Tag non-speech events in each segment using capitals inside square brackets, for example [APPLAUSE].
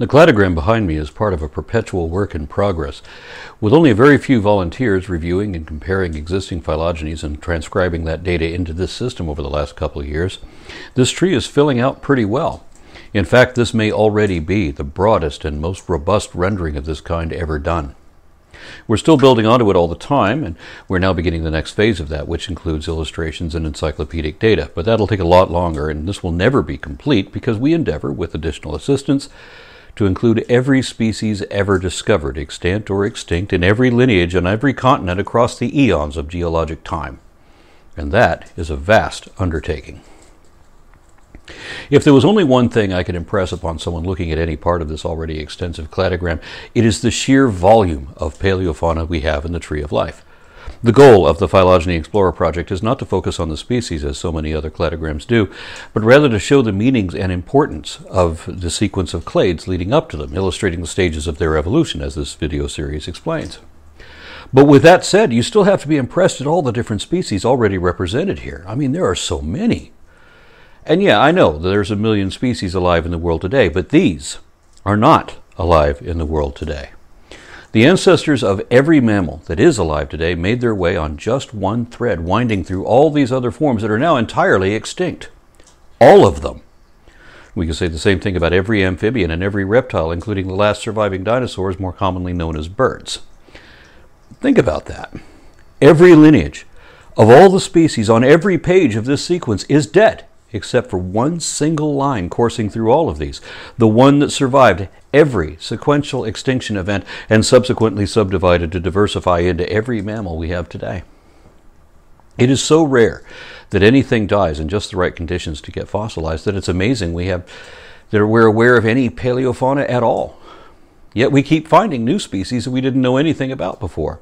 The cladogram behind me is part of a perpetual work in progress. With only a very few volunteers reviewing and comparing existing phylogenies and transcribing that data into this system over the last couple of years, this tree is filling out pretty well. In fact, this may already be the broadest and most robust rendering of this kind ever done. We're still building onto it all the time, and we're now beginning the next phase of that, which includes illustrations and encyclopedic data. But that'll take a lot longer, and this will never be complete because we endeavor, with additional assistance, to include every species ever discovered, extant or extinct, in every lineage on every continent across the eons of geologic time. And that is a vast undertaking. If there was only one thing I could impress upon someone looking at any part of this already extensive cladogram, it is the sheer volume of paleofauna we have in the Tree of Life. The goal of the Phylogeny Explorer project is not to focus on the species as so many other cladograms do, but rather to show the meanings and importance of the sequence of clades leading up to them, illustrating the stages of their evolution, as this video series explains. But with that said, you still have to be impressed at all the different species already represented here. I mean, there are so many. And yeah, I know there's a million species alive in the world today, but these are not alive in the world today. The ancestors of every mammal that is alive today made their way on just one thread, winding through all these other forms that are now entirely extinct. All of them. We can say the same thing about every amphibian and every reptile, including the last surviving dinosaurs, more commonly known as birds. Think about that. Every lineage of all the species on every page of this sequence is dead except for one single line coursing through all of these, the one that survived every sequential extinction event and subsequently subdivided to diversify into every mammal we have today. It is so rare that anything dies in just the right conditions to get fossilized that it's amazing we have that we're aware of any paleofauna at all. Yet we keep finding new species that we didn't know anything about before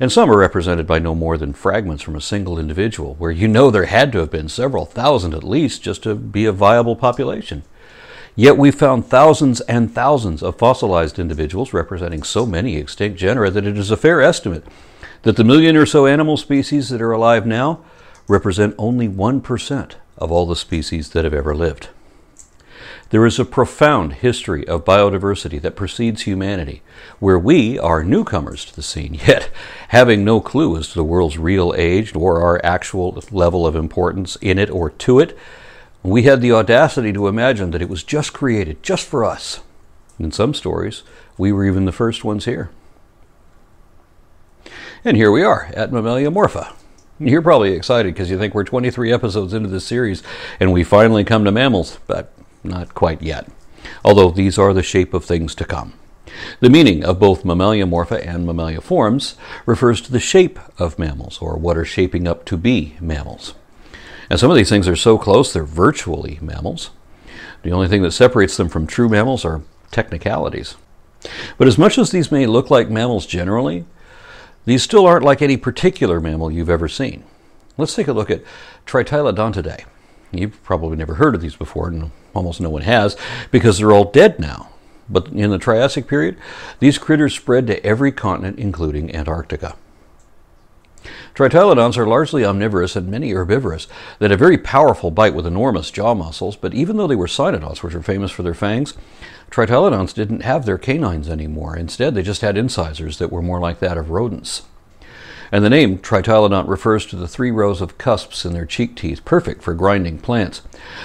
and some are represented by no more than fragments from a single individual, where you know there had to have been several thousand at least just to be a viable population. Yet we found thousands and thousands of fossilized individuals representing so many extinct genera that it is a fair estimate that the million or so animal species that are alive now represent only 1% of all the species that have ever lived. There is a profound history of biodiversity that precedes humanity, where we are newcomers to the scene, [LAUGHS] yet having no clue as to the world's real age or our actual level of importance in it or to it. We had the audacity to imagine that it was just created just for us. In some stories, we were even the first ones here. And here we are at Mammalia Morpha. You're probably excited because you think we're 23 episodes into this series and we finally come to mammals, but not quite yet, although these are the shape of things to come. The meaning of both Mammalia morpha and Mammaliaformes refers to the shape of mammals, or what are shaping up to be mammals. And some of these things are so close they're virtually mammals. The only thing that separates them from true mammals are technicalities. But as much as these may look like mammals generally, these still aren't like any particular mammal you've ever seen. Let's take a look at Tritylodontidae. You've probably never heard of these before, and almost no one has, because they're all dead now. But in the Triassic period, these critters spread to every continent, including Antarctica. Tritylodonts are largely omnivorous and many herbivorous. They had a very powerful bite with enormous jaw muscles, but even though they were cynodonts, which are famous for their fangs, Tritylodonts didn't have their canines anymore. Instead, they just had incisors that were more like that of rodents. And the name tritylodont refers to the three rows of cusps in their cheek teeth, perfect for grinding plants.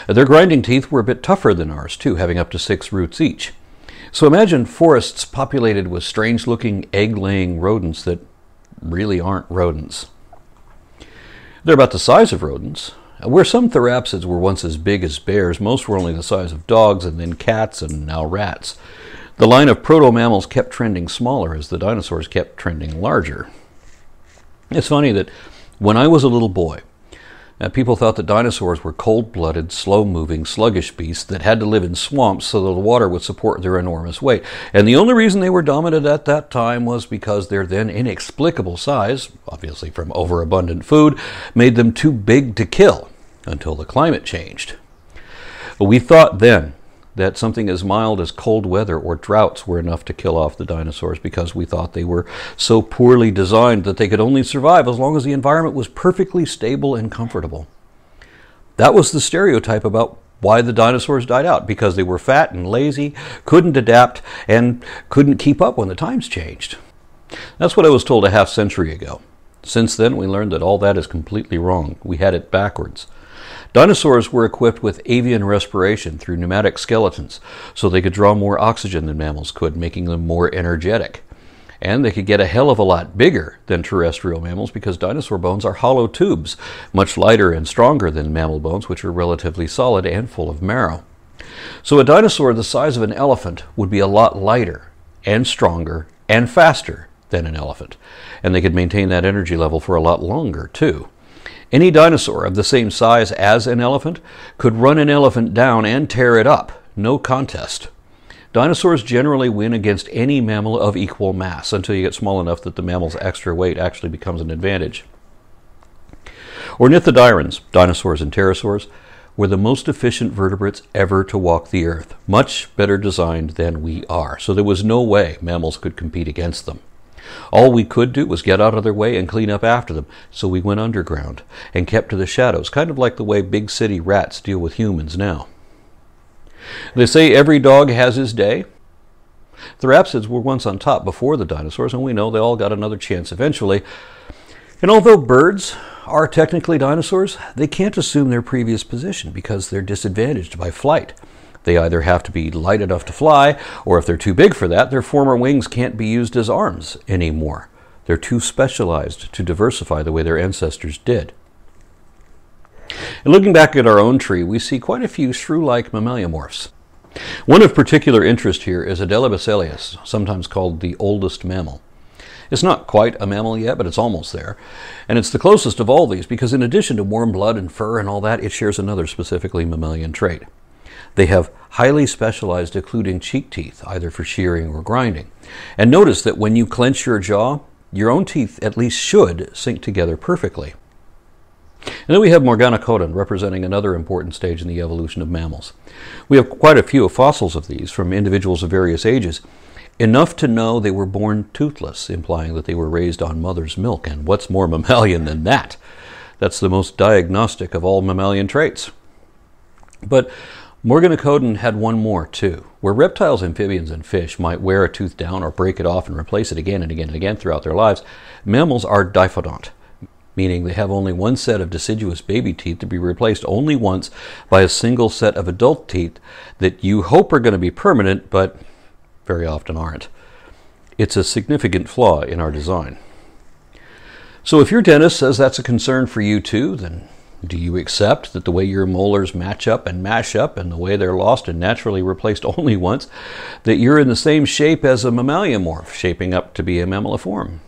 Their grinding teeth were a bit tougher than ours, too, having up to six roots each. So imagine forests populated with strange looking egg laying rodents that really aren't rodents. They're about the size of rodents. Where some therapsids were once as big as bears, most were only the size of dogs and then cats and now rats. The line of proto mammals kept trending smaller as the dinosaurs kept trending larger. It's funny that when I was a little boy, uh, people thought that dinosaurs were cold blooded, slow moving, sluggish beasts that had to live in swamps so that the water would support their enormous weight. And the only reason they were dominant at that time was because their then inexplicable size, obviously from overabundant food, made them too big to kill until the climate changed. We thought then that something as mild as cold weather or droughts were enough to kill off the dinosaurs because we thought they were so poorly designed that they could only survive as long as the environment was perfectly stable and comfortable. That was the stereotype about why the dinosaurs died out because they were fat and lazy, couldn't adapt, and couldn't keep up when the times changed. That's what I was told a half century ago. Since then, we learned that all that is completely wrong. We had it backwards. Dinosaurs were equipped with avian respiration through pneumatic skeletons, so they could draw more oxygen than mammals could, making them more energetic. And they could get a hell of a lot bigger than terrestrial mammals because dinosaur bones are hollow tubes, much lighter and stronger than mammal bones, which are relatively solid and full of marrow. So a dinosaur the size of an elephant would be a lot lighter and stronger and faster than an elephant. And they could maintain that energy level for a lot longer, too. Any dinosaur of the same size as an elephant could run an elephant down and tear it up. No contest. Dinosaurs generally win against any mammal of equal mass until you get small enough that the mammal's extra weight actually becomes an advantage. Ornithodirans, dinosaurs and pterosaurs, were the most efficient vertebrates ever to walk the earth, much better designed than we are, so there was no way mammals could compete against them. All we could do was get out of their way and clean up after them, so we went underground and kept to the shadows, kind of like the way big city rats deal with humans now. They say every dog has his day. The Therapsids were once on top before the dinosaurs, and we know they all got another chance eventually. And although birds are technically dinosaurs, they can't assume their previous position because they're disadvantaged by flight. They either have to be light enough to fly, or if they're too big for that, their former wings can't be used as arms anymore. They're too specialized to diversify the way their ancestors did. And looking back at our own tree, we see quite a few shrew-like mammaliomorphs. One of particular interest here is Adelobasileus, sometimes called the oldest mammal. It's not quite a mammal yet, but it's almost there. And it's the closest of all these because in addition to warm blood and fur and all that, it shares another specifically mammalian trait. They have highly specialized occluding cheek teeth, either for shearing or grinding. And notice that when you clench your jaw, your own teeth at least should sync together perfectly. And then we have Morganucodon, representing another important stage in the evolution of mammals. We have quite a few fossils of these from individuals of various ages, enough to know they were born toothless, implying that they were raised on mother's milk. And what's more [LAUGHS] mammalian than that? That's the most diagnostic of all mammalian traits. But Morganucodon had one more, too. Where reptiles, amphibians, and fish might wear a tooth down or break it off and replace it again and again and again throughout their lives, mammals are diphodont, meaning they have only one set of deciduous baby teeth to be replaced only once by a single set of adult teeth that you hope are going to be permanent, but very often aren't. It's a significant flaw in our design. So if your dentist says that's a concern for you too, then do you accept that the way your molars match up and mash up and the way they're lost and naturally replaced [LAUGHS] only once, that you're in the same shape as a mammalian morph, shaping up to be a mammaliform?